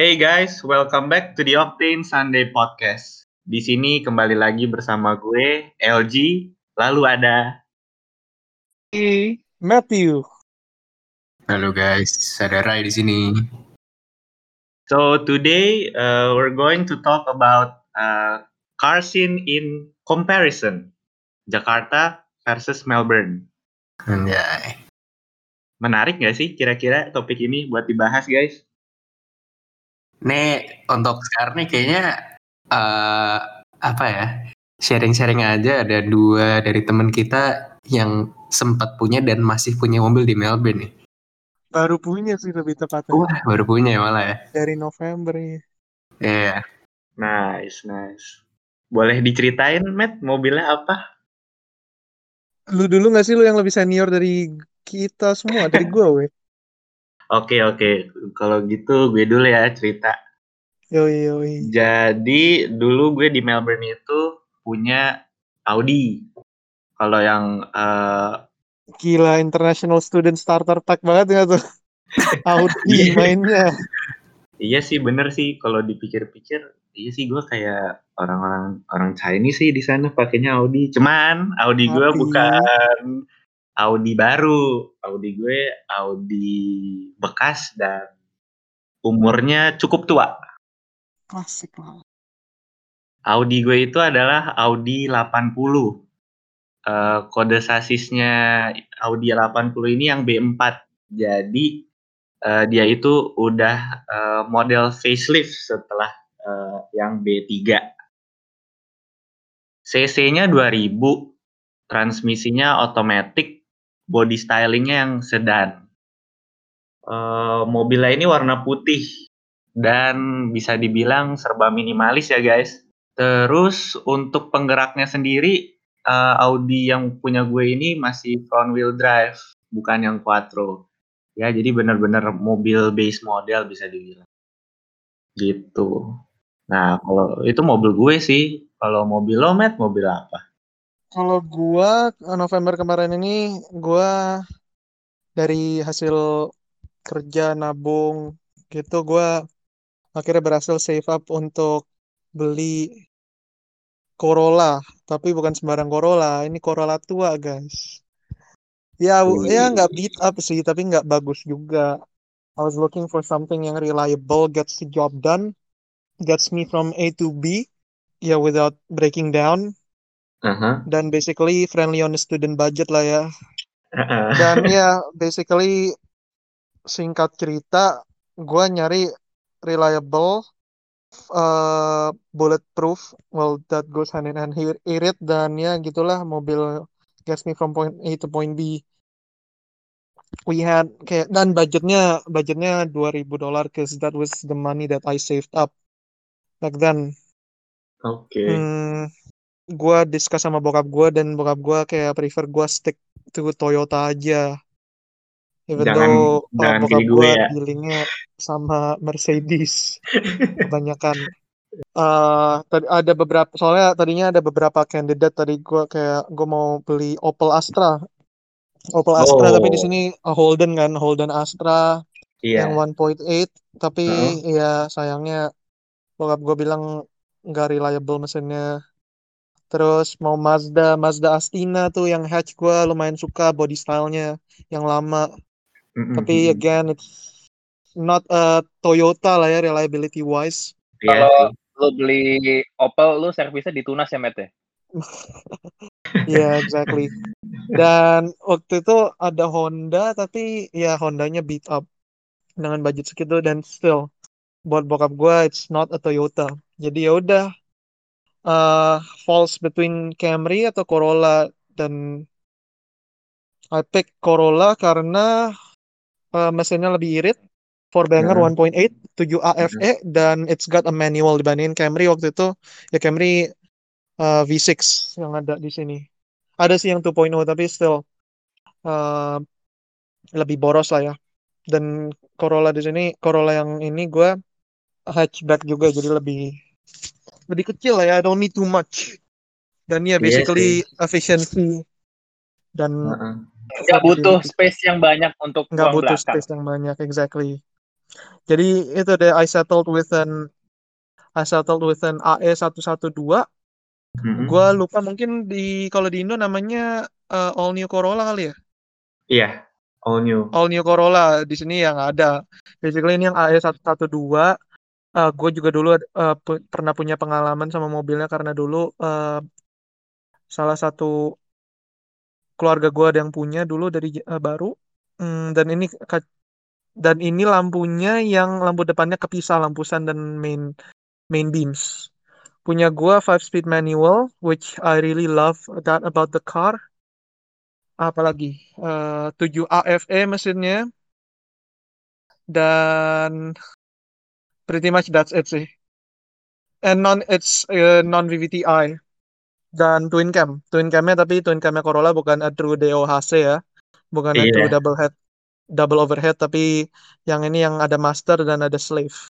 Hey guys, welcome back to the Octane Sunday Podcast. Di sini kembali lagi bersama gue, LG, lalu ada Matthew. Halo guys, ada Rai di sini. So today uh, we're going to talk about uh, car scene in comparison. Jakarta versus Melbourne. Anjay. Menarik nggak sih kira-kira topik ini buat dibahas guys? Nih untuk sekarang nih kayaknya eh apa ya? Sharing-sharing aja ada dua dari teman kita yang sempat punya dan masih punya mobil di Melbourne nih. Baru punya sih lebih tepatnya. Wah, baru punya malah ya. Dari November ya. Iya. Nice, nice. Boleh diceritain, Matt, mobilnya apa? Lu dulu gak sih lu yang lebih senior dari kita semua, dari gue weh. Oke, oke. Kalau gitu gue dulu ya cerita. Yoi, yoi. Jadi dulu gue di Melbourne itu punya Audi. Kalau yang eh, Gila, International Student Starter Pack banget ya tuh. Audi Iya. mainnya. iya sih bener sih kalau dipikir-pikir iya sih gue kayak orang-orang orang Chinese sih di sana pakainya Audi. Cuman Audi gue bukan Audi baru. Audi gue Audi bekas dan umurnya cukup tua. Klasik lah. Audi gue itu adalah Audi 80. Eh, kode sasisnya Audi 80 ini yang B4. Jadi eh, dia itu udah eh, model facelift setelah eh, yang B3. CC-nya 2000, transmisinya otomatis, body stylingnya yang sedan. Eh, mobilnya ini warna putih dan bisa dibilang serba minimalis ya guys. Terus untuk penggeraknya sendiri eh, Audi yang punya gue ini masih front wheel drive, bukan yang quattro. Ya, jadi benar-benar mobil base model bisa dibilang. Gitu. Nah, kalau itu mobil gue sih. Kalau mobil lo, mobil apa? Kalau gua November kemarin ini gua dari hasil kerja nabung gitu gua akhirnya berhasil save up untuk beli Corolla, tapi bukan sembarang Corolla, ini Corolla tua, guys. Ya, w- ya nggak beat up sih, tapi nggak bagus juga. I was looking for something yang reliable, gets the job done, gets me from A to B, ya without breaking down, Aha. dan basically friendly on the student budget lah ya. Dan ya, basically singkat cerita, gua nyari reliable, uh, bulletproof, well that goes hand in hand here, irit dan ya gitulah mobil gets me from point A to point B. We had kayak dan budgetnya budgetnya 2000 dolar cause that was the money that I saved up back then. Oke. Hmm, gua discuss sama bokap gua dan bokap gua kayak prefer gua stick to Toyota aja. Even Jangan- though uh, jangan bokap gue ya. dealingnya sama Mercedes kebanyakan. Eh, tadi ada beberapa soalnya tadinya ada beberapa candidate tadi gua kayak gua mau beli Opel Astra. Opel Astra tapi di Oh. sini uh, Holden kan, Holden Astra Iya. yang 1.8 tapi Heeh. ya sayangnya bokap gue bilang nggak reliable mesinnya terus mau Mazda Mazda Astina tuh yang hatch gue lumayan suka body stylenya yang lama. Mm-mm. tapi again it's not a Toyota lah ya reliability wise Iya Kalau lu beli Opel, lu servisnya di Tunas ya, Matt ya? yeah exactly. Dan waktu itu ada Honda tapi ya Hondanya beat up dengan budget segitu. Dan still buat bokap gue it's not a Toyota. Jadi ya udah uh, falls between Camry atau Corolla. Dan I pick Corolla karena uh, mesinnya lebih irit. Four banger Heeh. 1.8 7 AFE dan it's got a manual dibandingin Camry waktu itu. Ya Camry uh, V6 yang ada di sini. Ada sih yang 2.0 tapi still uh, lebih boros lah ya. Dan Corolla di sini Corolla yang ini gue hatchback juga jadi lebih lebih kecil lah ya I don't need too much dan ya Iya basically efficiency dan. Nggak butuh space yang banyak untuk nggak butuh belakang. space yang banyak exactly Jadi itu deh I settled with an I settled with an AE 112. Mm-mm. Gua lupa mungkin di kalau di Indo namanya eh, All New Corolla kali ya. Iya, all new. All New Corolla di sini yang ada. Basically ini yang AE 112. Eh gue juga dulu eh, pu- pernah punya pengalaman sama mobilnya karena dulu eh, salah satu keluarga gue ada yang punya dulu dari eh, baru. Hmm, dan ini dan ini lampunya yang lampu depannya kepisah lampu sun dan main main beams. Punya gua 5 speed manual which I really love that about the car. Apalagi eh 7 AFE mesinnya dan pretty much that's it sih. And non it's eh, non VVTi dan twin cam. Twin camnya tapi twin camnya Corolla bukan a true DOHC ya. Bukan a Iya. true double head double overhead tapi yang ini yang ada master dan ada slave.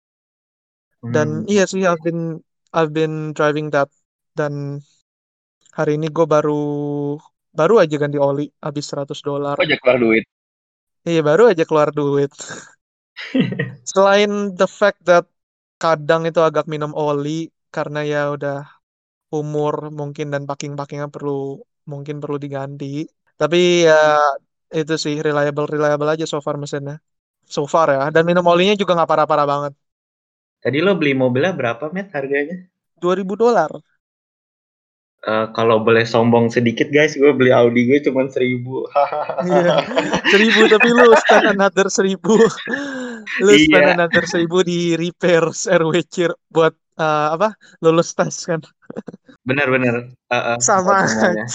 Dan Hmm. iya sih I've been I've been driving that dan hari ini gue baru baru aja ganti oli habis 100 dolar. Kok aja keluar duit? Iya baru aja keluar duit. Selain the fact that kadang itu agak minum oli karena ya udah umur mungkin dan packing-packingnya perlu mungkin perlu diganti. Tapi ya itu sih reliable reliable aja so far mesinnya. So far ya. Dan minum olinya juga nggak parah-parah banget. Tadi lo beli mobilnya berapa, Met, harganya? 2000 dolar. Eh, kalau boleh sombong sedikit, guys, gue beli Audi gue cuma seribu. Iya. seribu tapi lu spend another seribu lu spend Iya. another seribu di repair RWC buat eh, apa lulus tes kan Bener-bener. Eh, eh, sama aja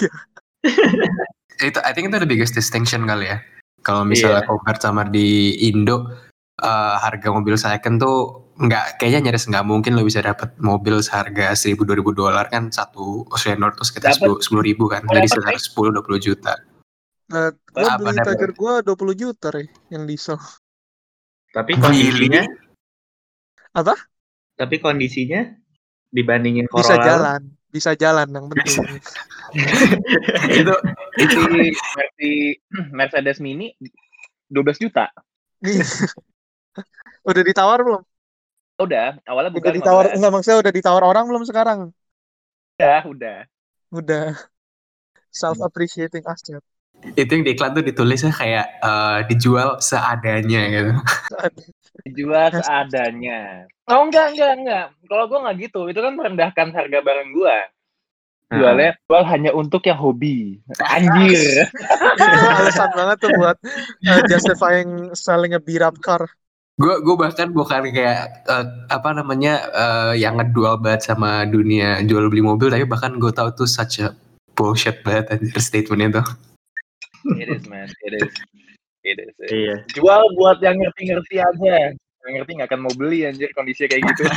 itu I think itu the biggest distinction kali ya. Kalau misalnya Iya. compare sama di Indo eh, harga mobil second tuh nggak kayaknya nyaris nggak mungkin lo bisa dapat mobil seharga 1000 2000 dolar kan satu Australian Dollar tuh sekitar Dapat. 10 10 ribu kan jadi dapat, sekitar 10 20 juta. nah, Apa beli? Tiger gua 20 juta re yang diesel Tapi Really? kondisinya, apa tapi kondisinya dibandingin Corolla. bisa jalan bisa jalan yang penting itu itu Si Mercy, Mercedes Mini 12 juta. udah ditawar belum Udah, awalnya udah bukan ditawar 15. enggak maksudnya udah ditawar orang belum sekarang Udah, udah. udah self appreciating asset itu yang di iklan tuh ditulisnya kayak eh, dijual seadanya gitu. Dijual seadanya. Oh enggak, enggak, enggak. Kalau gua nggak gitu, itu kan merendahkan harga barang gua. Nah, Jualnya jual hanya untuk yang hobi. Anjir. alasan banget tuh buat uh, justifying selling a beat up car Gue gue bahkan bukan kayak eh, apa namanya eh, yang ngedual banget sama dunia jual beli mobil tapi bahkan gue tahu tuh such a bullshit banget anjir statement itu. It is man, it is. It is. it is. Iya. Jual buat yang ngerti-ngerti aja. Yang ngerti nggak akan mau beli anjir kondisi kayak gitu.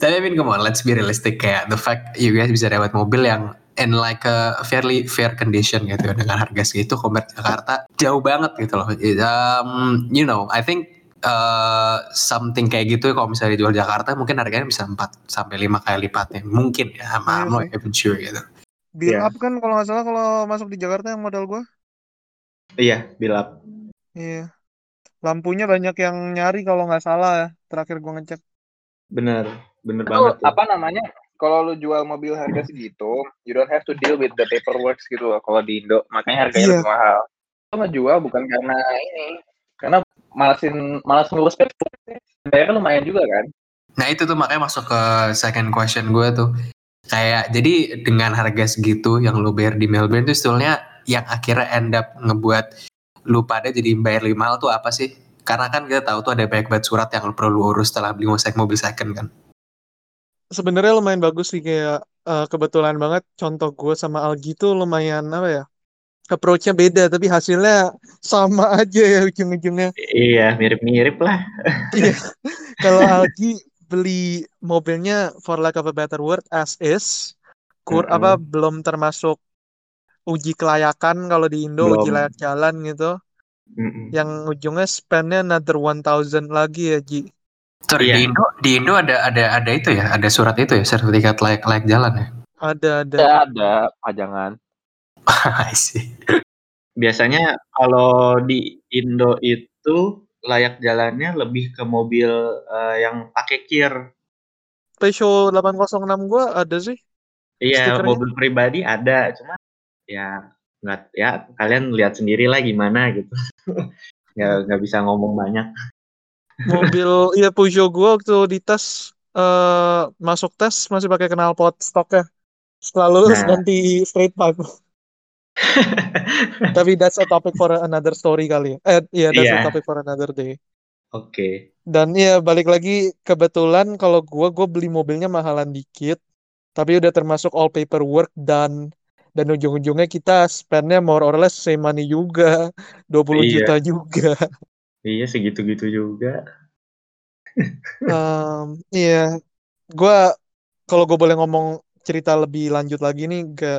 Tapi I mean come on, let's be realistic kayak the fact you guys bisa dapat mobil yang in like a fairly fair condition gitu dengan harga segitu compare Jakarta jauh banget gitu loh. Um, you know, I think uh, something kayak gitu kalau misalnya dijual di Jakarta mungkin harganya bisa 4 sampai 5 kali lipatnya. Mungkin ya, I'm, I'm not even sure gitu. Beat Iya. up kan kalau nggak salah kalau masuk di Jakarta yang modal gua Iya, bilap. Iya. Lampunya banyak yang nyari kalau nggak salah ya. Terakhir gua ngecek. Bener, bener Itu banget. apa namanya? Kalau lu jual mobil harga segitu, you don't have to deal with the paperwork gitu loh kalau di Indo. Makanya harganya Iya. lebih mahal. Lu ngejual bukan karena ini, karena malasin malas ngurus paperwork. Bayarnya lumayan juga kan? Nah itu tuh makanya masuk ke second question gue tuh. Kayak jadi dengan harga segitu yang lu bayar di Melbourne tuh sebetulnya yang akhirnya end up ngebuat lu pada jadi bayar lebih mahal tuh apa sih? Karena kan kita tahu tuh ada banyak banget surat yang lu perlu lu urus setelah beli mobil second kan. Sebenarnya lumayan bagus sih kayak eh, kebetulan banget contoh gue sama Algi tuh lumayan apa ya? Approach-nya beda tapi hasilnya sama aja ya ujung-ujungnya. Iya, mirip-mirip lah. Kalau Algi beli mobilnya for lack of a better word as is, kur apa belum termasuk uji kelayakan kalau di Indo uji Belum. layak jalan gitu. Yang ujungnya spendnya another 1000 lagi ya Ji. Sorry, Iya. di Indo di Indo ada ada ada itu ya, ada surat itu ya, sertifikat layak layak jalan ya. Ada ada. Ya ada pajangan. I see. Biasanya kalau di Indo itu layak jalannya lebih ke mobil, eee, yang pakai kir. Peugeot 806 gua ada sih. Iya, Stikernya. mobil pribadi ada, cuma ya nggak ya kalian lihat sendirilah gimana gitu. Nggak nggak bisa ngomong banyak. Mobil iya Peugeot gua waktu di tes eh masuk tes masih pakai knalpot stoknya. Setelah lulus Nah. ganti straight pipe. Tapi that's a topic for another story kali ya. Eh iya that's a Iya. topic for another day. Oke. Dan ya balik lagi kebetulan kalau gua gua beli mobilnya mahalan dikit. Tapi udah termasuk all paperwork dan dan ujung-ujungnya kita spendnya more or less same money juga. 20 Iya. juta juga. Iya, segitu-gitu juga. Em, iya, gua kalau gue boleh ngomong cerita lebih lanjut lagi nih, gak,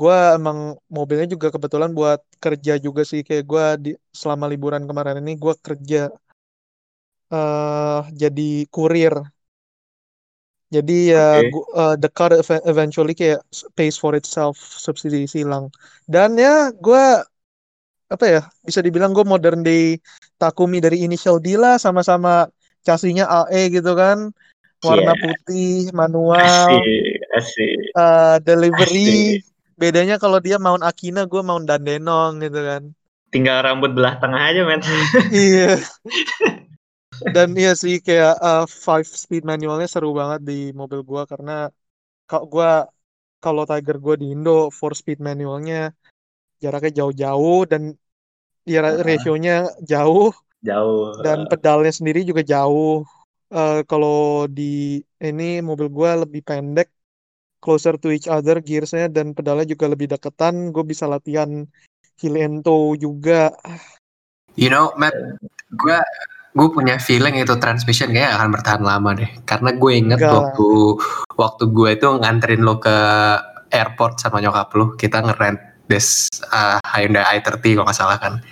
gua emang mobilnya juga kebetulan buat kerja juga sih, kayak gua di selama liburan kemarin ini gua kerja eh jadi kurir. Jadi ya Oke. gu- eh, the car ev- eventually kayak pays for itself, subsidi silang. Dan ya gua apa ya bisa dibilang gue modern day Takumi dari Initial D lah sama-sama chassis-nya AE gitu kan warna Iya. putih manual Asik, asik, eh, delivery asik. Bedanya kalau dia Mount Akina gue Mount Dandenong gitu kan Tinggal rambut belah tengah aja, men. iya dan iya sih kayak eh, five speed manualnya seru banget di mobil gue karena kalau gue kalau Tiger gue di Indo four speed manualnya jaraknya jauh-jauh dan ya Heeh. rasionya jauh Jauh. dan pedalnya sendiri juga jauh. Eh, kalau di ini mobil gua lebih pendek, closer to each other gearsnya dan pedalnya juga lebih deketan. Gue bisa latihan heel and toe juga. You know, Matt, gue gue punya feeling itu transmission kayaknya akan bertahan lama deh. Karena gue inget lah. waktu waktu gue itu nganterin lo ke airport sama nyokap lo, kita ngerent this uh, Hyundai i30 kalau nggak salah kan.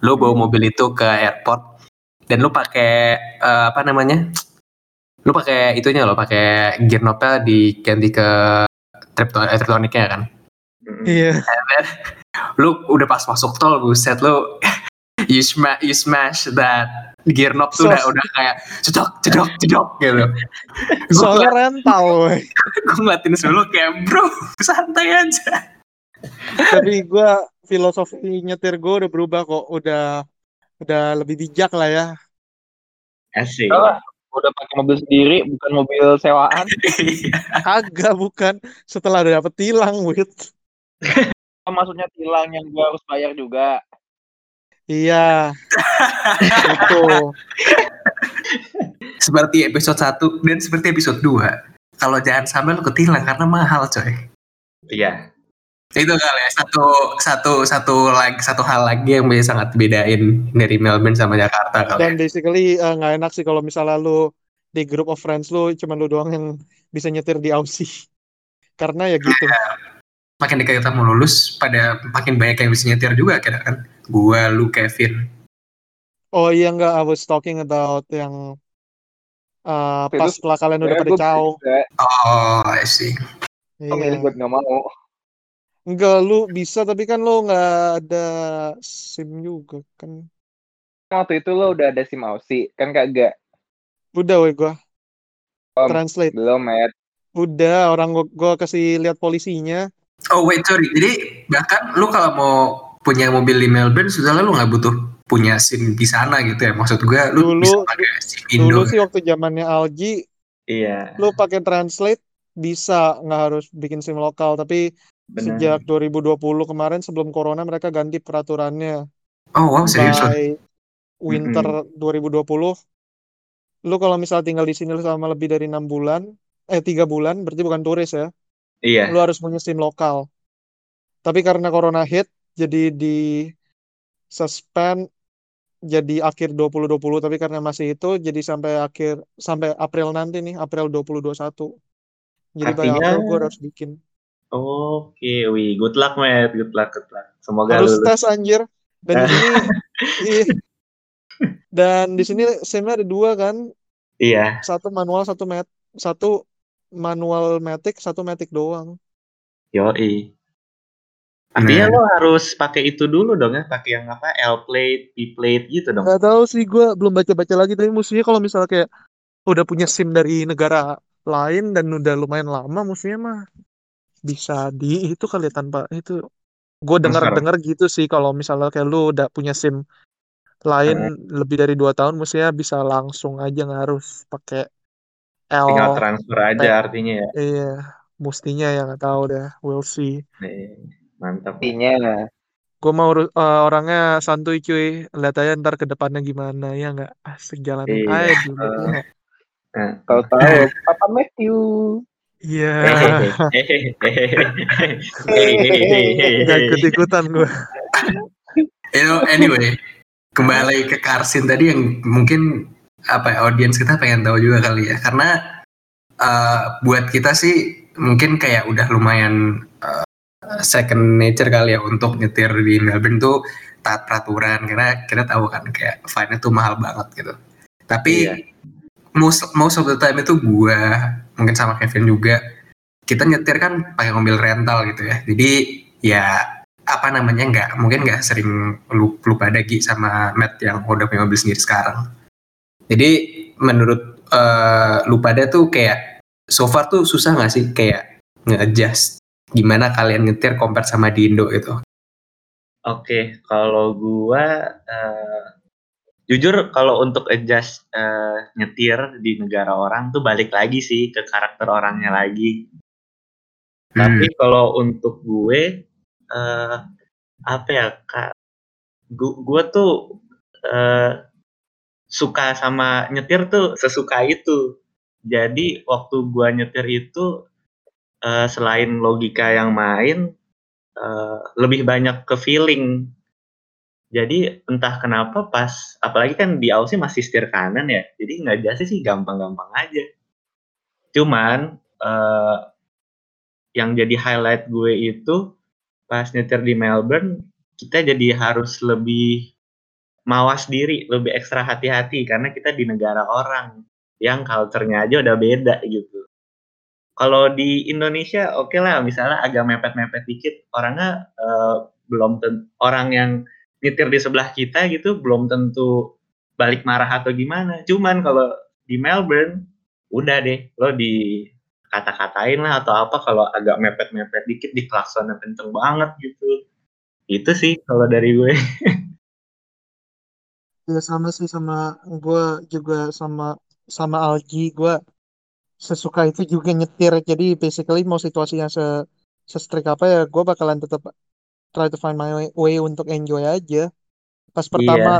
Lo bawa mobil itu ke airport dan lo pakai uh, apa namanya? Lo pakai itunya lo pakai gear knob-nya diganti ke tripton eh, triptoniknya kan. Iya. lu udah pas masuk tol buset lu you smash you smash that gear knob tuh So- udah udah kayak cedok cedok cedok gitu Soalnya rental, gue ngeliatin dulu kayak bro santai aja Tapi gua filosofi nyetir gue udah berubah kok. Udah udah lebih bijak lah ya. Asik. Udah pakai mobil sendiri, bukan mobil sewaan. Agak bukan setelah udah dapet tilang, wit. Oh, maksudnya tilang yang gua harus bayar juga. Iya. Itu. seperti episode 1 dan seperti episode 2 kalau jangan sampai lu ketilang karena mahal coy Iya. Itu kali ya satu satu satu lagi satu hal lagi yang bisa sangat bedain dari Melbourne sama Jakarta kali ya. Dan basically eh, nggak enak sih kalau misalnya lu di group of friends lu cuman lu doang yang bisa nyetir di Aussie. Karena ya gitu. makin dekat kita mau lulus pada makin banyak yang bisa nyetir juga kira kan gua lu Kevin Oh iya nggak, I was talking about yang eh, Itu pas setelah kalian udah pada caw. bisa. oh I see Kok milih Iya. buat nggak mau. Enggak, lu bisa tapi kan lu nggak ada SIM juga kan. Waktu itu lo udah ada SIM Aussie, kan kagak? Udah weh gua Om, translate. Belum, Matt. Udah, orang gua, gua kasih lihat polisinya. oh wait sorry jadi bahkan lu kalau mau punya mobil di Melbourne sudah lu nggak butuh punya SIM di sana gitu ya maksud gua lu Dulu- bisa pakai SIM Indo Dulu sih waktu zamannya Algi, Iya. lu pakai translate bisa nggak harus bikin SIM lokal, tapi Benar. sejak 2020 kemarin sebelum corona mereka ganti peraturannya. Oh wow serius by winter 2020 lu kalau misal tinggal di sini lu selama lebih dari enam bulan eh tiga bulan berarti bukan turis ya? Iya. lu harus punya SIM lokal. Tapi karena corona hit jadi di suspend jadi akhir 2020 tapi karena masih itu jadi sampai akhir sampai April nanti nih April 2021 jadi Artinya- April gue harus bikin Oke, wih, good luck, Matt. Good luck, good luck. Semoga harus lulus. tes anjir dan di sini iya. dan di sini SIM-nya ada dua kan Iya. satu manual satu mat satu manual matic satu matic doang Yoi. Artinya Nah. lo harus pakai itu dulu dong ya, pakai yang apa L plate, P plate gitu dong. Gak tahu sih gue belum baca-baca lagi tapi musuhnya kalau misalnya kayak udah punya SIM dari negara lain dan udah lumayan lama musuhnya mah bisa di itu kali ya tanpa itu gue dengar dengar gitu sih kalau misalnya kayak lu udah punya SIM lain lebih dari dua tahun musuhnya bisa langsung aja nggak harus pakai L Tinggal transfer aja artinya ya. iya mestinya ya nggak tahu deh we'll see Nih, mantap. Intinya gue mau eh, orangnya santuy cuy lihat aja ntar ke depannya gimana ya nggak Iya, aja dulu eh. ya nggak? Nah. tahu tahu Papa Matthew. Iya, Hehehe. nggak ikut ikutan gue. You know, anyway, kembali ke Karsin tadi yang mungkin apa ya audiens kita pengen tahu juga kali ya karena eh, buat kita sih mungkin kayak udah lumayan eh, second nature kali ya untuk nyetir di Melbourne tuh taat peraturan karena kita tahu kan kayak fine tuh mahal banget gitu. Tapi Iya. Most most of the time itu gua mungkin sama Kevin juga kita nyetir kan pakai mobil rental gitu ya. Jadi ya apa namanya nggak mungkin nggak sering lu lu pada Gi sama Matt yang udah punya mobil sendiri sekarang. Jadi menurut eh, lu pada tuh kayak so far tuh susah nggak sih kayak nge-adjust gimana kalian nyetir compare sama di Indo itu? Oke, kalau gua eh, jujur kalau untuk adjust eh, nyetir di negara orang tuh balik lagi sih ke karakter orangnya lagi. Tapi kalau untuk gue eh apa ya kak, gu- gue tuh eh, suka sama nyetir tuh sesuka itu. Jadi waktu gua nyetir itu eh, selain logika yang main, eh, lebih banyak ke feeling. Jadi entah kenapa pas, apalagi kan di Aussie masih setir kanan ya, jadi nggak sih gampang-gampang aja. Cuman eh, yang jadi highlight gue itu pas nyetir di Melbourne kita jadi harus lebih mawas diri, lebih ekstra hati-hati karena kita di negara orang yang culture-nya aja udah beda gitu. Kalau di Indonesia oke lah misalnya agak mepet-mepet dikit orangnya eh, belum orang yang nyetir di sebelah kita gitu belum tentu balik marah atau gimana. Cuman kalau di Melbourne udah deh lo di kata-katain lah atau apa kalau agak mepet-mepet dikit di klaksonnya kenceng banget gitu. Itu sih kalau dari gue. Ya sama sih sama gue juga sama sama Algi gue sesuka itu juga nyetir jadi basically mau situasinya se se apa ya gue bakalan tetap try to find my way, way untuk enjoy aja. Pas pertama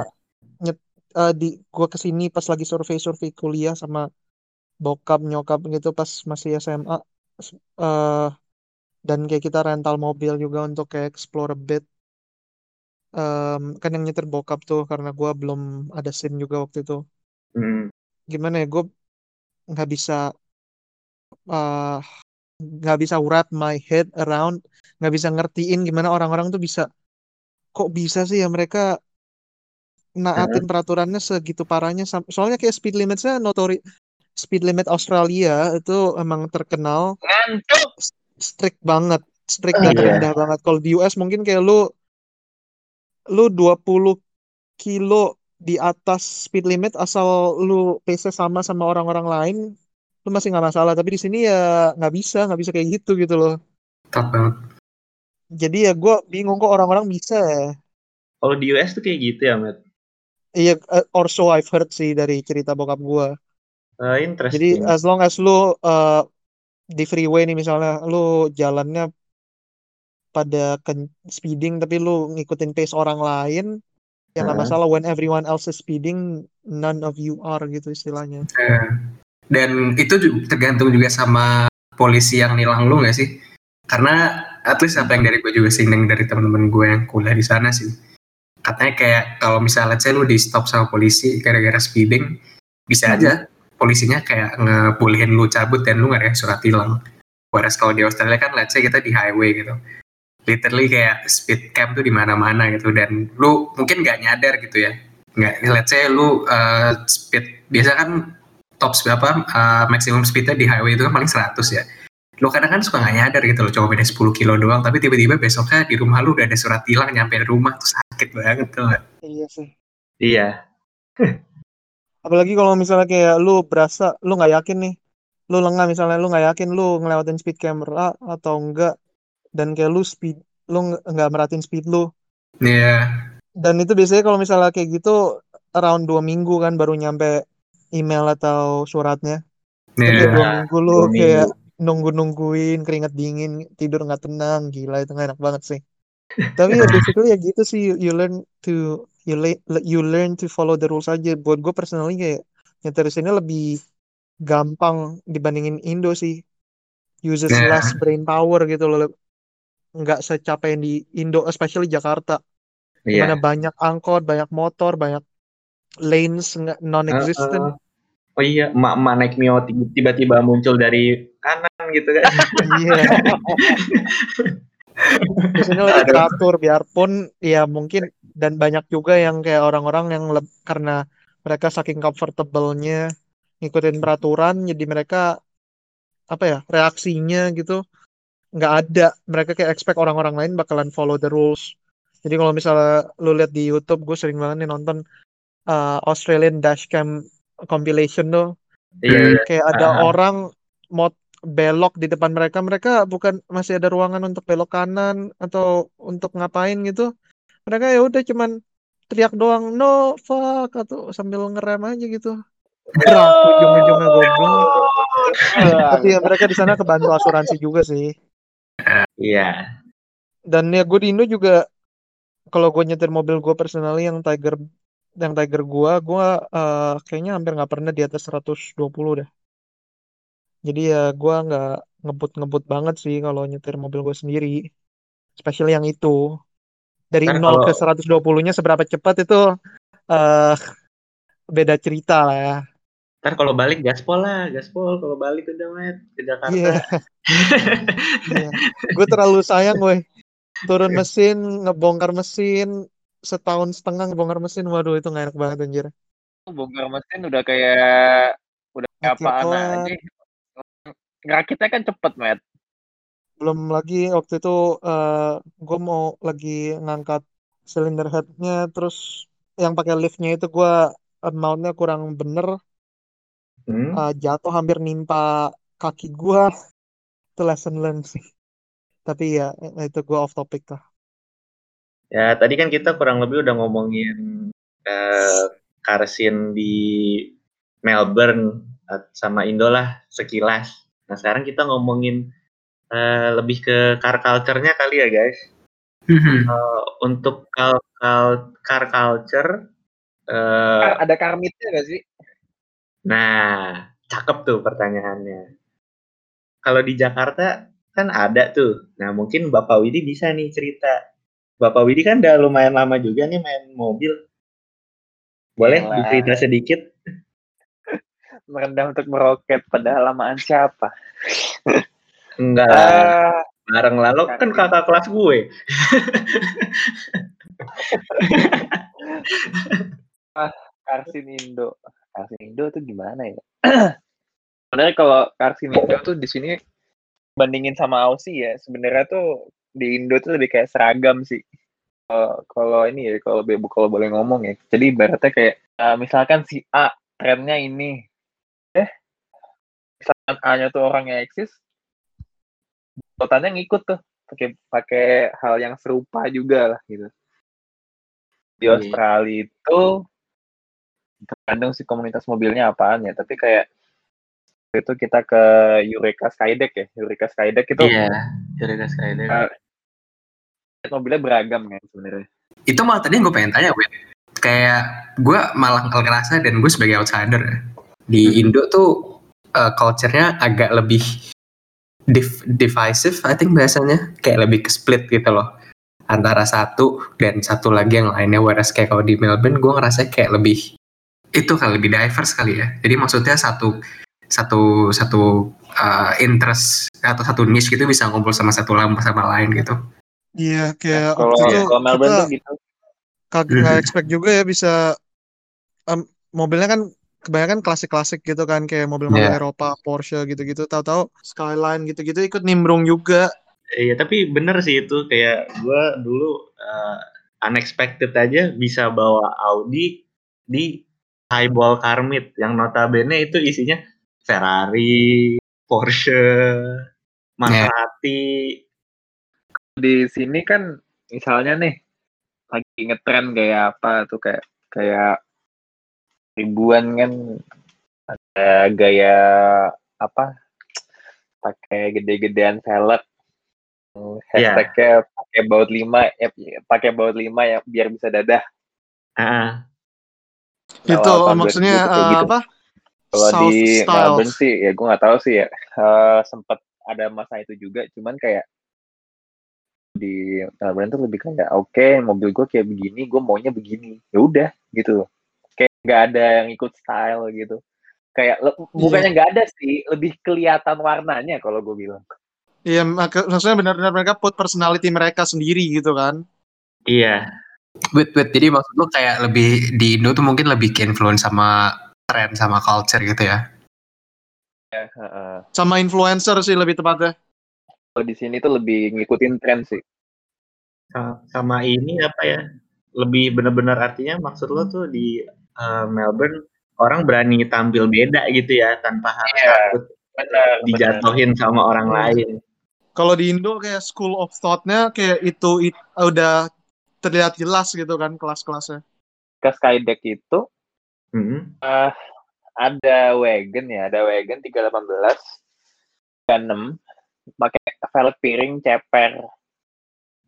nyet eh, di gue ke sini pas lagi survei survei kuliah sama bokap nyokap gitu pas masih SMA s- eh dan kayak kita rental mobil juga untuk kayak explore a bit. Em, kan yang nyetir bokap tuh karena gue belum ada SIM juga waktu itu. Hmm, gimana ya gue nggak bisa eh, nggak bisa wrap my head around nggak bisa ngertiin gimana orang-orang tuh bisa kok bisa sih ya mereka naatin peraturannya segitu parahnya Sam- soalnya kayak speed limitnya notori speed limit Australia itu emang terkenal Ngantuk. strict banget strict dan Iya. rendah banget kalau di US mungkin kayak lu lu 20 kilo di atas speed limit asal lu pace sama sama orang-orang lain lu masih nggak masalah tapi di sini ya nggak bisa nggak bisa kayak gitu gitu loh Top banget. Jadi ya gue bingung kok orang-orang bisa ya Kalau di US tuh kayak gitu ya, Matt. iya eh, or so I've heard sih dari cerita bokap gue Eh, jadi interesting. as long as lu eh, di freeway nih misalnya lu jalannya pada ken- speeding tapi lu ngikutin pace orang lain ya nggak Heeh. masalah when everyone else is speeding none of you are gitu istilahnya Eh, dan itu juga tergantung juga sama polisi yang nilang lu nggak sih? Karena at least apa yang dari gue juga sih dari teman-teman gue yang kuliah di sana sih. Katanya kayak kalau misalnya saya lu di stop sama polisi gara-gara speeding, bisa aja polisinya kayak ngebolehin lu cabut dan lu nggak ada surat tilang. Whereas kalau di Australia kan let's say kita di highway gitu. Literally kayak speed camp tuh di mana-mana gitu dan lu mungkin nggak nyadar gitu ya. Nggak, let's say lu uh, speed biasa kan top berapa uh, maximum speednya di highway itu kan paling 100 ya lo kadang kan suka nggak nyadar gitu loh cuma beda 10 kilo doang tapi tiba-tiba besoknya di rumah lu udah ada surat tilang nyampe rumah tuh sakit banget tuh Iya sih. Iya. Apalagi kalau misalnya kayak lu berasa lu nggak yakin nih, lu lengah misalnya lu nggak yakin lu ngelewatin speed camera atau enggak, dan kayak lu speed lu nggak merhatiin speed lu. Iya Dan itu biasanya kalau misalnya kayak gitu around dua minggu kan baru nyampe email atau suratnya. Kayak dua minggu lu dua minggu. Nunggu-nungguin keringat dingin tidur nggak tenang gila itu enak banget sih. Tapi ya basically ya gitu sih you, you learn to you, le- you learn to follow the rules aja. Buat gue personally kayak nyetir di sini lebih gampang dibandingin Indo sih. Uses Nah. less brain power gitu loh. Nggak secapek yang di Indo, especially Jakarta. Iya. Di mana banyak angkot, banyak motor, banyak lanes nggak non-existent. Heeh. Oh iya, emak-emak naik Mio tiba- tiba-tiba muncul dari kanan gitu kan. Iya. Biasanya lebih teratur biarpun ya mungkin dan banyak juga yang kayak orang-orang yang karena mereka saking comfortable-nya ngikutin peraturan jadi mereka apa ya reaksinya gitu nggak ada mereka kayak expect orang-orang lain bakalan follow the rules jadi kalau misalnya lu lihat di YouTube gue sering banget nih nonton uh, Australian dashcam compilation tuh Iya, iya. kayak ada Ah. orang mau belok di depan mereka mereka bukan masih ada ruangan untuk belok kanan atau untuk ngapain gitu mereka ya udah cuman teriak doang no fuck atau sambil ngerem aja gitu Brak, ujung-ujungnya goblok tapi ya mereka di sana kebantu asuransi juga sih Iya. dan ya gue di Indo juga kalau gue nyetir mobil gue personally yang Tiger yang Tiger gue gue eh, kayaknya hampir nggak pernah di atas 120 dah jadi ya gue nggak ngebut-ngebut banget sih kalau nyetir mobil gue sendiri especially yang itu dari Kan 0 ke kalau- 120 nya seberapa cepat itu eh beda cerita lah ya Ntar kalau balik gaspol lah, gaspol kalau balik udah met ke Jakarta. Iya. Iya. Gue terlalu sayang gue. Turun mesin, ngebongkar mesin, setahun setengah ngebongkar mesin. Waduh, itu gak enak banget anjir. Bongkar mesin udah kayak udah kayak kelar. aja. Ngerakitnya kan cepet, Matt. Belum lagi waktu itu eh gue mau lagi ngangkat silinder headnya, terus yang pakai liftnya itu gue amountnya kurang bener, Hmm? eh, jatuh hampir nimpa kaki gue. Itu lesson learned sih. Tapi ya itu gue off topic lah. Ya, tadi kan kita kurang lebih udah ngomongin eh car scene di Melbourne eh, sama Indo lah sekilas. Nah, sekarang kita ngomongin eh, lebih ke car culture-nya kali ya, guys. Eh, untuk car, car, car culture eh Ada karmitnya gak sih? Nah, cakep tuh pertanyaannya. Kalau di Jakarta kan ada tuh. Nah, mungkin Bapak Widi bisa nih cerita. Bapak Widi kan udah lumayan lama juga nih main mobil. Boleh Wah. dicerita sedikit? Merendah untuk meroket pada lamaan siapa? Enggak lah, Ah, bareng lalu kan kakak kelas gue. Karsin Indo. Karsin Indo tuh gimana ya? Sebenarnya kalau Karsin Indo tuh di sini bandingin sama Aussie ya, sebenarnya tuh di Indo tuh lebih kayak seragam sih. Kalau- kalau ini ya, kalau be- kalau boleh ngomong ya. Jadi ibaratnya kayak eh, misalkan si A trennya ini, eh misalkan A-nya tuh orang yang eksis, kotanya ngikut tuh pakai pakai hal yang serupa juga lah gitu. Di Iya. Australia itu tergantung si komunitas mobilnya apaan ya, tapi kayak itu kita ke Eureka Skydeck ya, Eureka Skydeck itu Iya, cerita sekali deh. Mobilnya beragam kan sebenarnya. Itu malah tadi yang gue pengen tanya, Win. Kayak gue malah ngerasa dan gue sebagai outsider ya, di Hmm. Indo tuh uh, culture-nya agak lebih div- divisive, I think bahasanya. Kayak lebih ke split gitu loh. Antara satu dan satu lagi yang lainnya. Whereas kayak kalau di Melbourne gue ngerasa kayak lebih itu kali lebih diverse kali ya. Jadi maksudnya satu satu satu uh, interest atau satu niche gitu bisa ngumpul sama satu lampu sama lain gitu. Iya, kayak Kalau waktu itu kalau Melbourne kita tuh gitu. kagak nggak expect juga ya bisa em, mobilnya kan kebanyakan klasik-klasik gitu kan kayak mobil-mobil Iya. Eropa, Porsche gitu-gitu. Tahu-tahu Skyline gitu-gitu ikut nimbrung juga. Iya, tapi bener sih itu kayak gua dulu eh, unexpected aja bisa bawa Audi di highball car meet yang notabene itu isinya Ferrari, Porsche, Maserati. Di sini kan misalnya nih lagi ngetren kayak apa tuh kayak kayak ribuan kan ada gaya apa pakai gede-gedean velg hashtagnya pakai baut lima ya pakai baut lima ya biar bisa dadah Ah, Itu maksudnya eh, gitu. apa? Kalau di Style. Melbourne sih ya gue nggak tahu sih ya Eh, sempet ada masa itu juga cuman kayak di Melbourne tuh lebih kayak oke mobil gue kayak begini gue maunya begini ya udah gitu kayak nggak ada yang ikut style gitu kayak le- bukannya nggak ada sih lebih kelihatan warnanya kalau gue bilang Iya, mak- maksudnya benar-benar mereka put personality mereka sendiri gitu kan. iya. Wait, wait, jadi maksud lu kayak lebih di Indo tuh mungkin lebih ke influence sama tren sama culture gitu ya? Heeh. Sama influencer sih lebih tepatnya. Kalau di sini tuh lebih ngikutin tren sih Sa- Sama ini apa ya? Lebih benar-benar artinya maksud lo tuh di eh, Melbourne orang berani tampil beda gitu ya tanpa harus Iya, takut dijatuhin sama orang Hmm. lain. Kalau di Indo kayak school of thought-nya kayak itu, it- udah terlihat jelas gitu kan kelas-kelasnya. ke Skydeck itu Mm-mm. eh ada wagon ya, ada wagon 318 6 pakai velg piring ceper.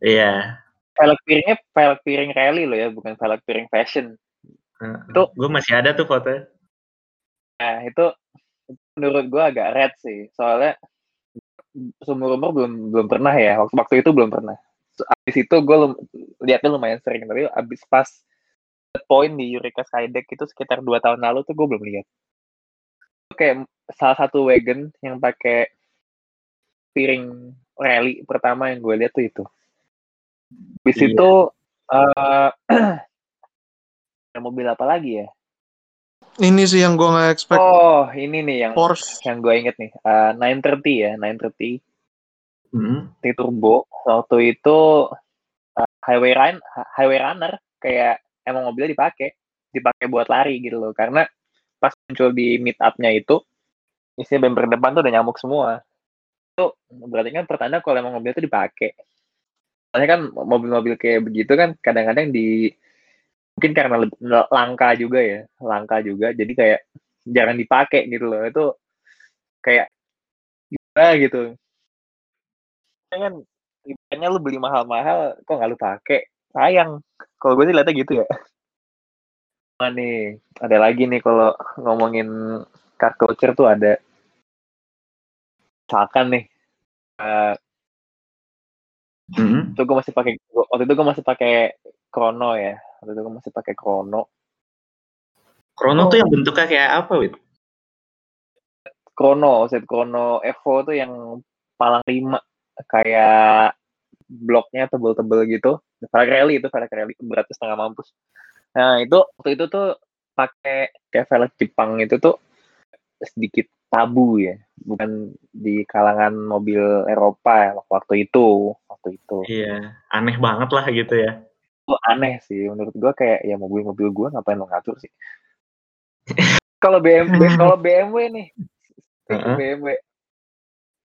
Iya. Velg piringnya velg piring rally loh ya, bukan velg piring fashion. Itu- gue masih ada tuh fotonya. Nah, itu menurut gua agak red sih. Soalnya seumur umur belum belum pernah ya. Waktu waktu itu belum pernah. So, Abis itu gue lihatnya lumayan sering, tapi abis pas poin di Eureka Skydeck itu sekitar dua tahun lalu tuh gue belum lihat. Itu Kayak salah satu wagon yang pakai piring rally pertama yang gue lihat tuh itu. Habis Iya. itu eh ada mobil apa lagi ya? Ini sih yang gue nggak expect. Oh, ini nih yang Porsche. yang gue inget nih. Eh 930 ya, 930 Mm-mm. T turbo. Waktu itu eh, highway run, highway runner kayak emang mobilnya dipakai, dipakai buat lari gitu loh. Karena pas muncul di meet up-nya itu isinya bumper depan tuh udah nyamuk semua. Berarti kan pertanda kalau emang mobil itu dipakai. Soalnya kan mobil-mobil kayak begitu kan kadang-kadang di mungkin karena langka juga ya, langka juga. Jadi kayak jarang dipakai gitu loh. Itu kayak gimana gitu. Kan ibaratnya lu beli mahal-mahal kok nggak lu pakai sayang kalau gue sih lihatnya gitu ya Nah, nih ada lagi nih kalau ngomongin car culture tuh ada misalkan nih eh Mm-mm. itu gue masih pakai waktu itu gue masih pakai Chrono ya waktu itu gue masih pakai Chrono Chrono Oh. tuh yang bentuknya kayak apa, Wit? Chrono set Chrono Evo tuh yang palang lima kayak bloknya tebel-tebel gitu rally itu rally beratnya setengah mampus nah itu waktu itu tuh pakai kayak velg Jepang itu tuh sedikit tabu ya. Bukan di kalangan mobil Eropa ya waktu itu waktu itu. Iya, aneh banget lah gitu ya. itu aneh sih menurut gua kayak ya mobil-mobil gua ngapain lo ngatur sih? Kalau BMW kalau BMW nih. Heeh. BMW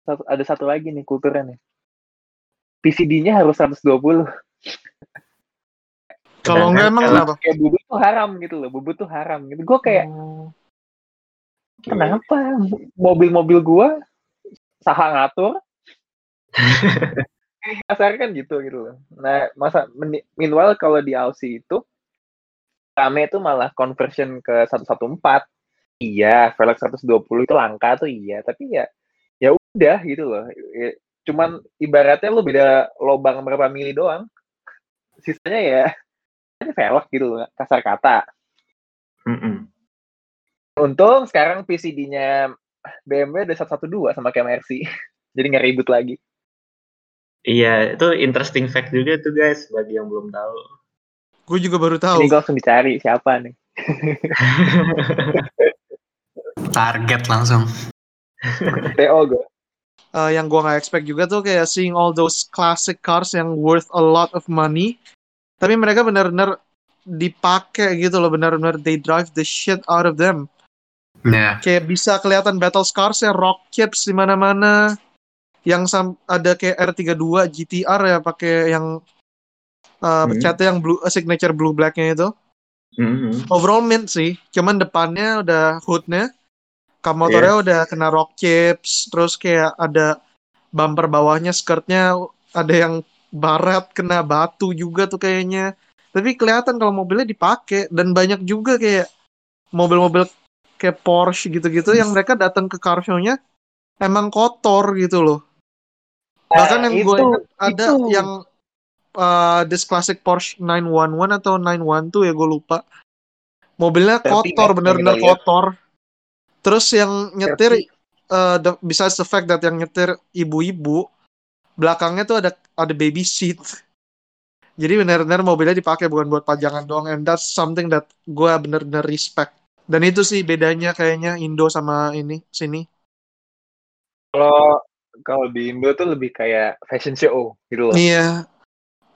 satu, ada satu lagi nih kulturnya nih. PCD-nya harus 120 Kalau enggak emang kenapa? kayak bubut tuh haram gitu loh bubut tuh haram gitu. Gue kayak kenapa? Mobil-mobil gua saha ngatur. Kasar kan gitu gitu loh. Nah masa meanwhile kalau di Aussie itu rame itu malah conversion ke 114 iya velg 120 itu langka tuh iya. Tapi ya ya udah gitu loh. Cuman ibaratnya lu beda lobang berapa mili doang sisanya ya ini velg gitu loh kasar kata. Mm-mm. Untung sekarang PCD-nya BMW udah 112 sama kayak Mercy. Jadi nggak ribut lagi. Iya, itu interesting fact juga tuh guys bagi yang belum tahu. Gue juga baru Ini tahu. gue langsung dicari siapa nih. Target langsung. TO gue. Eh, yang gua nggak expect juga tuh kayak seeing all those classic cars yang worth a lot of money tapi mereka benar-benar dipakai gitu loh benar-benar they drive the shit out of them Ya. kayak bisa kelihatan battle scars ya rockets di mana-mana yang sam- ada kayak R32 GTR ya pakai yang uh, Hmm. catnya yang blue uh, signature blue blacknya itu Mhm. overall mint sih cuman depannya udah hoodnya kap motornya udah kena rock chips terus kayak ada bumper bawahnya skirtnya ada yang barat kena batu juga tuh kayaknya tapi kelihatan kalau mobilnya dipakai dan banyak juga kayak mobil-mobil kayak Porsche gitu-gitu yang mereka datang ke car show-nya emang kotor gitu loh. Bahkan yang gue itu- ingat ada itu. yang uh, this classic Porsche 911 atau 912 ya gue lupa. Mobilnya kotor bener-bener lihat. kotor. Terus yang nyetir uh, the, besides the fact that yang nyetir ibu-ibu belakangnya tuh ada ada baby seat. Jadi benar-benar mobilnya dipakai bukan buat pajangan doang and that's something that gue bener-bener respect dan itu sih bedanya kayaknya Indo sama ini sini Kalau kalau di Indo tuh lebih kayak fashion show gitu loh. Iya,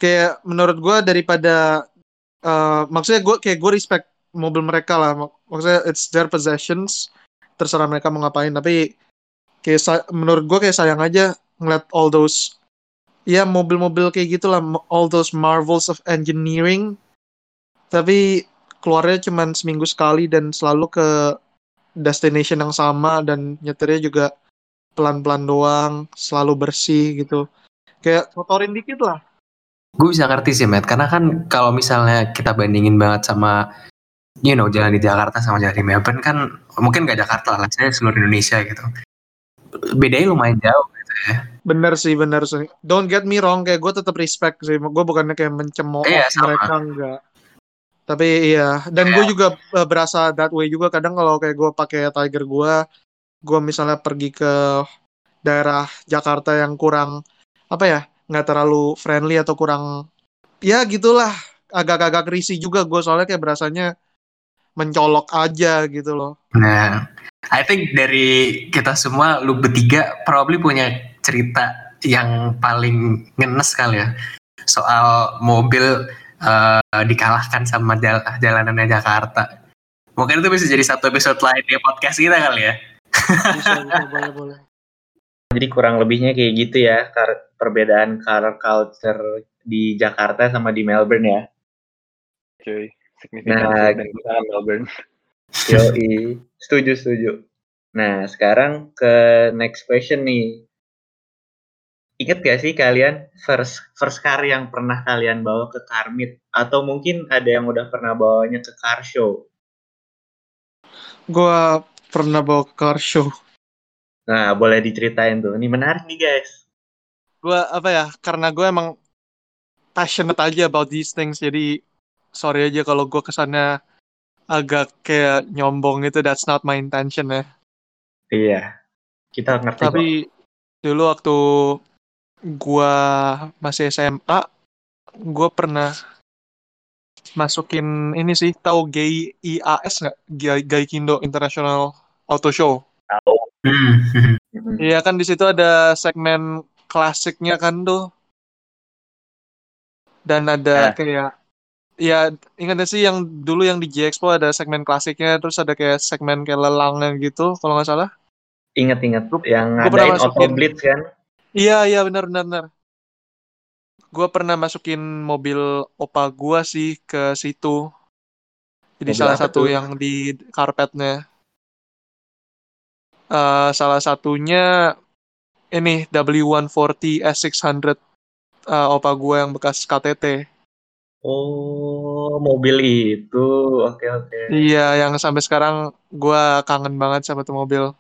kayak menurut gue daripada eh maksudnya gue kayak gue respect mobil mereka lah, Mak- maksudnya it's their possessions, terserah mereka mau ngapain. Tapi kayak menurut gue kayak sayang aja ngeliat all those, ya mobil-mobil kayak gitulah, all those marvels of engineering. Tapi keluarnya cuman seminggu sekali dan selalu ke destination yang sama dan nyetirnya juga pelan-pelan doang, selalu bersih gitu. Kayak kotorin dikit lah. Gue bisa ngerti sih, Matt. Karena kan kalau misalnya kita bandingin banget sama, you know, jalan di Jakarta sama jalan di Melbourne kan, mungkin gak Jakarta lah, saya seluruh Indonesia gitu. Bedanya lumayan jauh. Bener sih, bener sih. Don't get me wrong, kayak gue tetap respect sih. Gue bukannya kayak mencemooh Iya, sama. mereka enggak. Tapi iya, dan gue juga eh, berasa that way juga. Kadang kalau kayak gue pakai Tiger gue, gue misalnya pergi ke daerah Jakarta yang kurang apa ya, nggak terlalu friendly atau kurang, ya gitulah. Agak-agak risih juga gue soalnya kayak berasanya mencolok aja gitu loh. Nah, I think dari kita semua, lu bertiga probably punya cerita yang paling ngenes kali ya. Soal mobil eh, dikalahkan sama jal- jalanannya Jakarta. Mungkin itu bisa jadi satu episode lain di podcast kita kali ya. Bisa, bisa, boleh, boleh. Jadi kurang lebihnya kayak gitu ya, kar- perbedaan car culture di Jakarta sama di Melbourne ya. Cuy, signifikan Nah, dan sangat Melbourne. Yoi, setuju setuju. Nah, sekarang ke next question nih. Ingat gak sih kalian first first car yang pernah kalian bawa ke car meet atau mungkin ada yang udah pernah bawanya ke car show? Gue pernah bawa ke car show. Nah, boleh diceritain tuh. Ini menarik nih guys. gue apa ya karena gue emang passionate aja about these things jadi sorry aja kalau gue kesannya agak kayak nyombong gitu that's not my intention ya Iya, kita ngerti. kok. tapi dulu waktu gue masih SMA gue pernah masukin ini sih tahu GI IAS nggak Gai- Gaikindo International Auto Show Tahu. Hmm. Iya kan di situ ada segmen klasiknya kan tuh. Dan ada Eh. kayak ya ingat sih yang dulu yang di G Expo ada segmen klasiknya terus ada kayak segmen kayak lelangnya gitu kalau nggak salah. Ingat-ingat yang Gua pernah ngadain auto masukin. blitz kan? Iya iya benar benar benar. Gua pernah masukin mobil opa gua sih ke situ. Jadi Mobil salah satu tuh? yang di karpetnya. Eh, salah satunya ini W140 S600 eh, opa gua yang bekas KTT. Oh, mobil itu. Oke, oke. Iya, yang sampai sekarang gua kangen banget sama tuh mobil.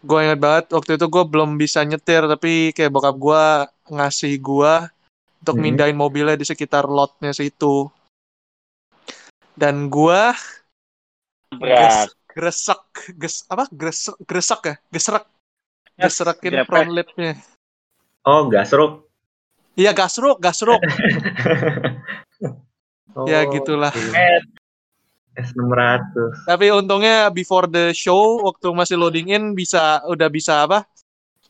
Gua ingat banget waktu itu gua belum bisa nyetir tapi kayak bokap gua ngasih gua untuk Mhm. mindahin mobilnya di sekitar lotnya situ. Dan gua Berat. gresek, ges apa? Gresek, gresek ya? Gesrek. Gesrekin front lipnya. Oh, gasruk. Iya, gasruk, gasruk. oh, Ya, gitulah. oke. S600. Tapi untungnya before the show waktu masih loading in bisa udah bisa apa?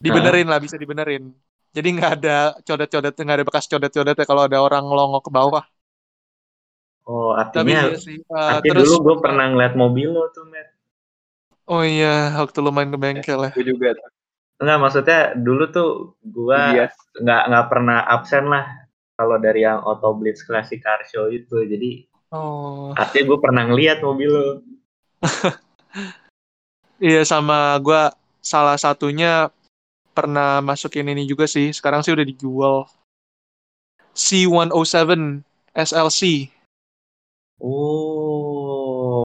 Dibenerin lah, bisa dibenerin. Jadi nggak ada codet-codet, nggak ada bekas codet-codet ya kalau ada orang ngelongok ke bawah. Oh, Tapi artinya iya sih. Uh, tapi terus dulu gue pernah ngeliat mobil lo tuh, Matt. oh iya, waktu lu main ke bengkel ya. Gue juga. Enggak, maksudnya dulu tuh gua Bias. nggak nggak pernah absen lah kalau dari yang Auto Blitz Classic Car Show itu. Jadi Oh, artinya gue pernah ngeliat mobil lo. iya sama gua salah satunya pernah masukin ini juga sih. Sekarang sih udah dijual. C107 SLC. Oh.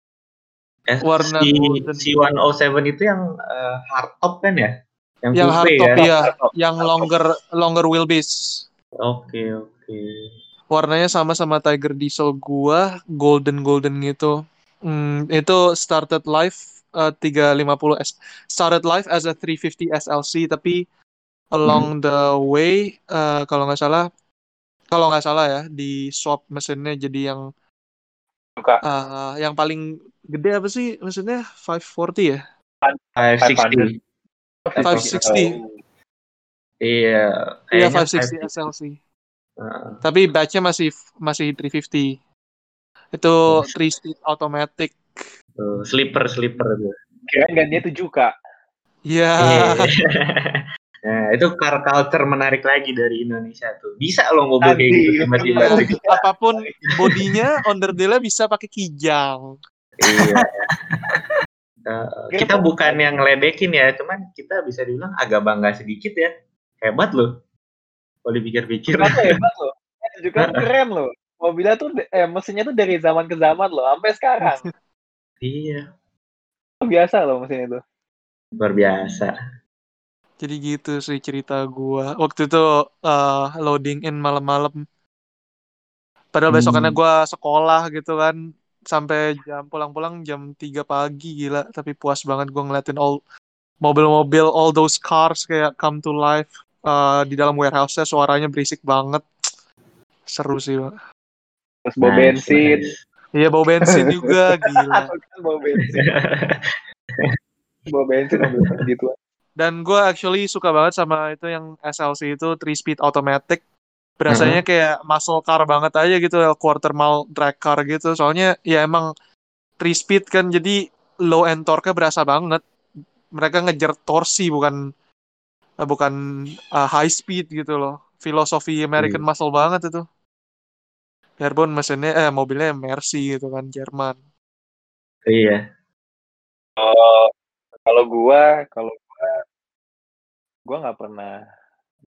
S- Warna si, golden. si 107 itu yang eh, hardtop kan ya? Yang, Yang coupe hardtop ya? iya, yang longer longer wheelbase. Oke, oke. Warnanya sama sama Tiger Diesel gua, golden golden gitu. Hmm, itu started life uh, 350 S. Started life as a 350 SLC tapi along the way uh, kalau nggak salah kalau nggak salah ya di swap mesinnya jadi yang uh, yang paling gede apa sih mesinnya 540 ya? 560. 560. Iya, Iya kayaknya 560 SLC. Heeh. Tapi batchnya masih masih 350. Itu 3 speed automatic. Tuh, slipper slipper tuh. Kira gantinya 7 kak. Iya. Iya. nah, itu car culture menarik lagi dari Indonesia tuh. Bisa loh mobil kayak gitu tiba-tiba. Iya. Apa pun bodinya onderdale bisa pakai kijang. iya. Eh, kita bukan yang ngeledekin ya, cuman kita bisa dibilang agak bangga sedikit ya. Hebat loh. Kalau dipikir-pikir. Kenapa hebat loh? Itu juga keren loh. Mobilnya tuh, eh mesinnya tuh dari zaman ke zaman loh, sampai sekarang. iya, Biasa loh mesin itu. luar biasa. Jadi gitu sih cerita gua. Waktu itu uh, loading in malam-malam. Padahal Hmm. besokannya gua sekolah gitu kan. Sampai jam pulang-pulang jam 3 pagi gila. Tapi puas banget gua ngeliatin all mobil-mobil, all those cars kayak come to life uh, di dalam warehouse-nya suaranya berisik banget. Seru sih, Pak. Terus bawa Nice, bensin. nice. Iya bau bensin juga gila. Kan bawa bensin. bawa bensin gitu. Dan gue actually suka banget sama itu yang SLC itu 3 speed automatic. Berasanya kayak muscle car banget aja gitu, quarter mile drag car gitu. Soalnya ya emang 3 speed kan jadi low end torque-nya berasa banget. Mereka ngejar torsi bukan bukan uh, high speed gitu loh. Filosofi American muscle banget itu. Biarpun mesinnya eh mobilnya Mercy gitu kan Jerman. iya. Oh, kalau gua, kalau gua, gua nggak pernah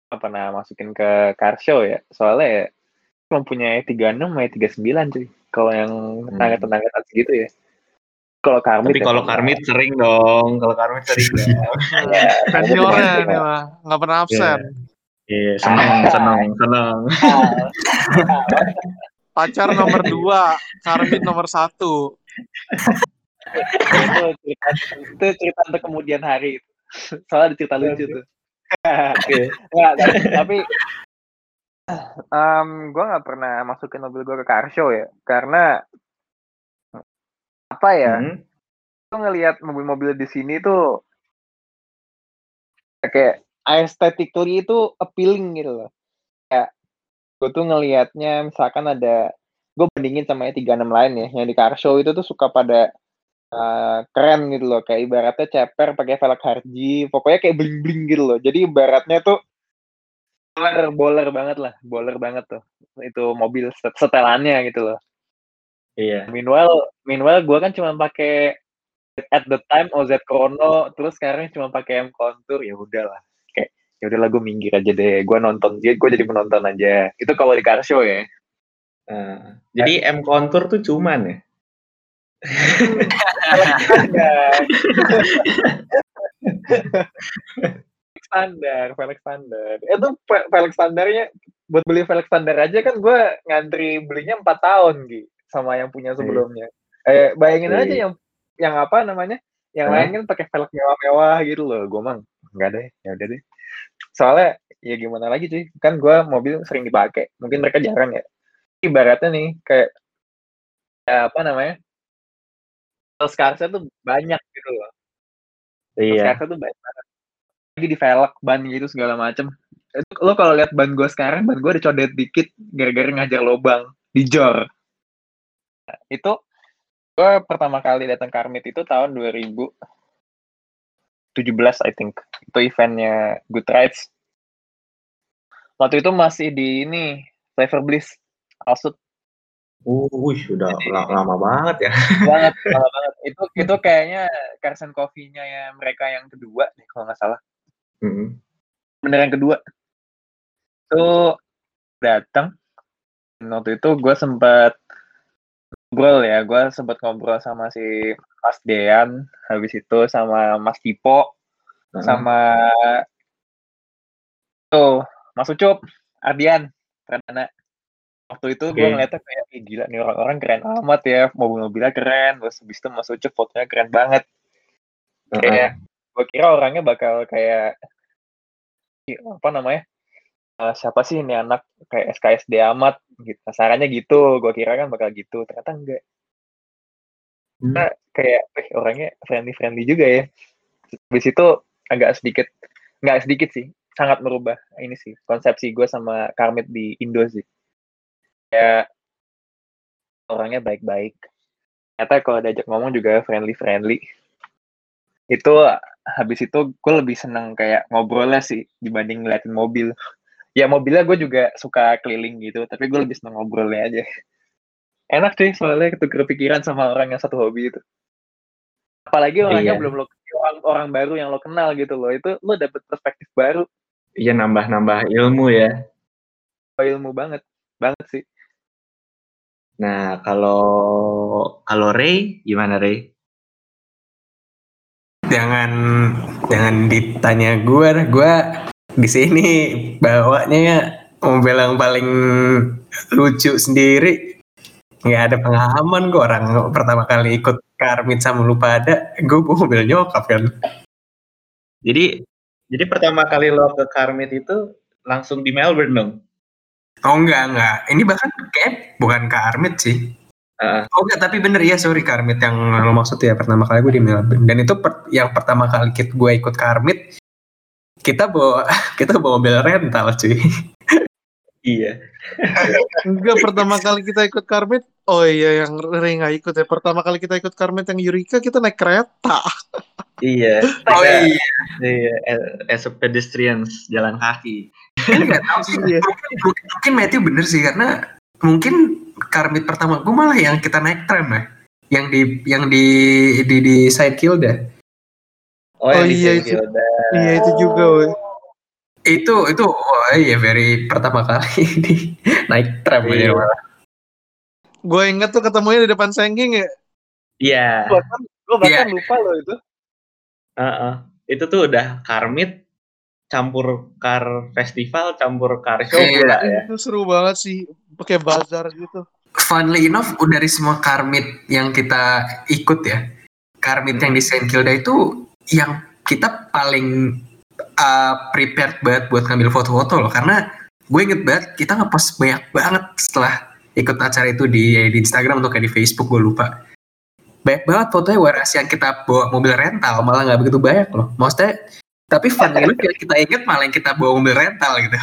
nggak pernah masukin ke car show ya. Soalnya ya cuma punya 36 sama 39 cuy. Kalau yang tetangga-tetangga atas gitu ya. Kalau karmit Tapi ya kalau pernah. karmit sering dong. Kalau karmit sering dong. Ya, Seniornya karmit nih mah nggak pernah absen. Iya, seneng, seneng, seneng. Pacar nomor dua, Karmit nomor satu. itu cerita itu cerita untuk kemudian hari itu. Soalnya ada cerita lucu tuh. Nggak, tapi, tapi em, gue nggak pernah masukin mobil gue ke car show ya, karena apa ya? Hmm. Tuh ngelihat mobil-mobil di sini tuh kayak aesthetically itu appealing gitu loh. Kayak gue tuh ngelihatnya misalkan ada gue bandingin sama yang 36 lain ya, yang di car show itu tuh suka pada eh, keren gitu loh, kayak ibaratnya ceper pakai velg Harji, pokoknya kayak bling-bling gitu loh. Jadi ibaratnya tuh boler boler banget lah, boler banget tuh. Itu mobil set- setelannya gitu loh. Iya. Meanwhile, meanwhile gue kan cuma pakai at the time OZ Chrono, terus sekarang cuma pakai M Contour, ya udahlah. Kayak ya udahlah gue minggir aja deh. Gue nonton dia, gue jadi penonton aja. Itu kalau di car show ya. Nah, jadi M Contour tuh cuman ya. standar, velg standar. Itu ve- velg standarnya buat beli velg standar aja kan gue ngantri belinya empat tahun gitu sama yang punya sebelumnya. Eh bayangin Iya. aja yang yang apa namanya? Yang lain kan pakai velg mewah-mewah gitu loh. Gue mang enggak deh, ya udah deh. Soalnya ya gimana lagi sih? Kan gue mobil sering dipakai. Mungkin mereka jarang ya. Ibaratnya nih kayak ya apa namanya? Scarsnya tuh banyak gitu loh. Iya. Scarsnya tuh banyak banget. Lagi di velg, ban gitu segala macem. Lo kalau lihat ban gue sekarang, ban gue ada codet dikit gara-gara ngajar lobang di jor. Itu gue pertama kali datang ke Armit itu tahun 2017 I think. Itu eventnya Good Rides. Waktu itu masih di ini Flavor Bliss Alsut Uh, wih, udah la- lama banget ya. banget, lama banget. Itu itu kayaknya Carson Coffee-nya ya mereka yang kedua nih kalau nggak salah. Mm. Bener yang kedua. Itu datang. Waktu itu gue sempat ngobrol ya, gue sempat ngobrol sama si Mas Dean, habis itu sama Mas Tipo, Heeh. sama tuh Mas Ucup, Ardian, Pradana. Waktu itu gue Oke. ngeliatnya kayak "Ih, gila nih orang-orang keren amat ya, mobil-mobilnya keren, terus habis itu Mas Ucup fotonya keren banget. Kayak gue kira orangnya bakal kayak "Ih, apa namanya? Eh, siapa sih ini anak kayak SKSD amat gitu. Sarannya gitu, gue kira kan bakal gitu. Ternyata enggak. Hmm. Nah, kayak eh, orangnya friendly-friendly juga ya. Habis itu agak sedikit nggak sedikit sih, sangat merubah ini sih konsepsi gue sama Karmit di Indo sih. Kayak orangnya baik-baik. Ternyata kalau diajak ngomong juga friendly-friendly. Itu habis itu gue lebih seneng kayak ngobrolnya sih dibanding ngeliatin mobil. Ya mobilnya gue juga suka keliling gitu, tapi gue lebih seneng ngobrolnya aja. Enak sih soalnya ketukar pikiran sama orang yang satu hobi itu. Apalagi orangnya Iya. belum lo orang, orang baru yang lo kenal gitu loh. Itu lo dapet perspektif baru, Iya, nambah-nambah ilmu ya. ilmu banget. Banget sih. Nah, kalau kalau Ray gimana Ray? Jangan jangan ditanya gue, gue di sini bawanya mobil yang paling lucu sendiri. Nggak ada pengalaman gue orang pertama kali ikut karmit sama lu pada, gue bawa mobil nyokap kan. Jadi jadi pertama kali lo ke Karmit itu langsung di Melbourne dong. Oh enggak enggak, ini bahkan kayak bukan karmit sih. Heeh. Oh enggak, tapi bener ya sorry karmit yang lo maksud ya pertama kali gue di Melbourne. Dan itu per- yang pertama kali kit gue ikut karmit, kita bawa kita bawa mobil rental cuy. Iya. Enggak, pertama kali kita ikut Karmit, oh iya yang Ray nggak ikut ya. Pertama kali kita ikut Karmit yang Eureka, kita naik kereta. Iya. Oh iya, iya, as a pedestrians jalan kaki. nggak tahu sih. Iya. Mungkin, mungkin Matthew bener sih karena mungkin karmit pertama gue malah yang kita naik tram ya. Yang di yang di di di side Kilda. Oh, Oh, yang di iya, itu. Iya itu juga, weh. Itu itu oh iya very pertama kali di naik tram Iya. malah. Gue inget tuh ketemunya di depan Sengking ya. Iya. Gue bahkan, gua bahkan lupa loh itu. Heeh. Itu tuh udah Karmit campur car festival, campur car show Iya. pula ya. Itu seru banget sih. Pakai bazar gitu. Funnily enough, dari semua karmit yang kita ikut ya, karmit yang di Saint Kilda itu yang kita paling uh, prepared banget buat ngambil foto-foto loh. Karena gue inget banget, kita ngepost banyak banget setelah ikut acara itu di, di Instagram atau kayak di Facebook, gue lupa. Banyak banget fotonya whereas yang kita bawa mobil rental malah nggak begitu banyak loh. Maksudnya, tapi enough yang kita inget malah yang kita bawa mobil rental gitu.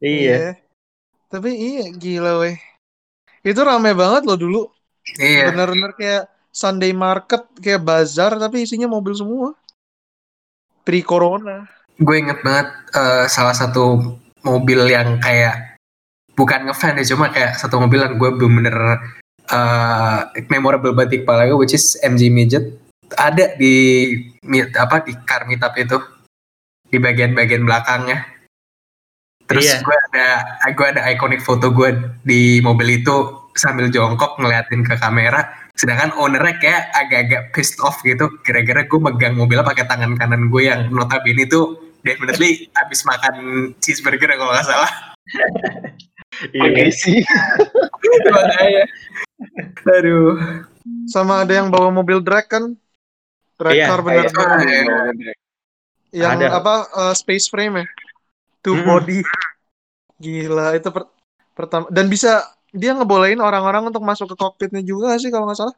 Iya. Tapi iya gila weh. Itu rame banget loh dulu. Iya. Bener-bener kayak Sunday market, kayak bazar tapi isinya mobil semua. Pre-corona. gue inget banget eh, salah satu mobil yang kayak bukan ngefan ya cuma kayak satu mobil yang gue bener-bener eh, memorable banget di kepala gue which is MG Midget ada di apa di car meetup itu di bagian-bagian belakangnya terus Iya. gue ada gue ada iconic foto gue di mobil itu sambil jongkok ngeliatin ke kamera sedangkan ownernya kayak agak-agak pissed off gitu kira-kira gue megang mobilnya pakai tangan kanan gue yang notabene itu definitely abis makan cheeseburger kalau nggak salah Iya. sih. makanya aduh Sama ada yang bawa mobil drag kan? Drag Iya, car bener iya. Yang Ada. apa uh, space frame ya? Two Mm-mm. body. Gila itu per- pertama dan bisa dia ngebolehin orang-orang untuk masuk ke kokpitnya juga nggak sih kalau nggak salah.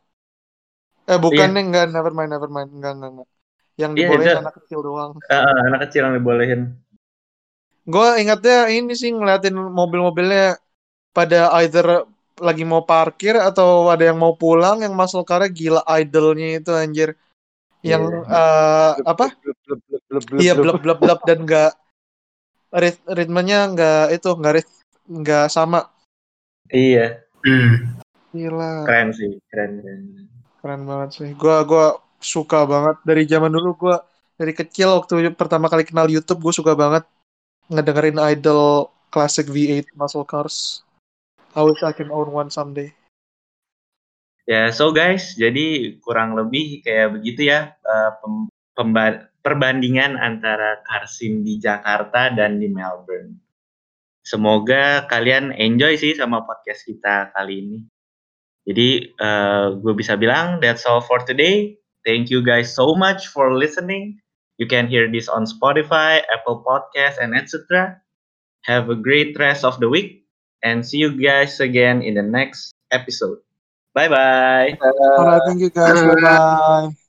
Eh bukan Iya. nih enggak never mind never mind enggak enggak enggak. Yang Iya, dibolehin anak kecil doang. Eh, anak kecil yang dibolehin. Gue ingatnya ini sih ngeliatin mobil-mobilnya pada either lagi mau parkir atau ada yang mau pulang yang muscle car gila idolnya itu anjir. Yang eh, apa? Blub, blub, blub, blub, blub, Iya blub. blub blub blub dan enggak rit ritmenya enggak itu enggak rit enggak sama. Iya, Hmm. Gila, keren sih, keren. keren. keren banget sih. Gua gua suka banget dari zaman dulu gua dari kecil waktu pertama kali kenal YouTube gue suka banget ngedengerin idol classic V8 muscle cars. I wish I can own one someday. Ya, so guys, jadi kurang lebih kayak begitu ya pem- pemba- perbandingan antara Karsim di Jakarta dan di Melbourne. Semoga kalian enjoy sih sama podcast kita kali ini. Jadi gue bisa bilang that's all for today. Thank you guys so much for listening. You can hear this on Spotify, Apple Podcast, and etc. Have a great rest of the week and see you guys again in the next episode. Bye bye. Alright, thank you guys. Bye bye.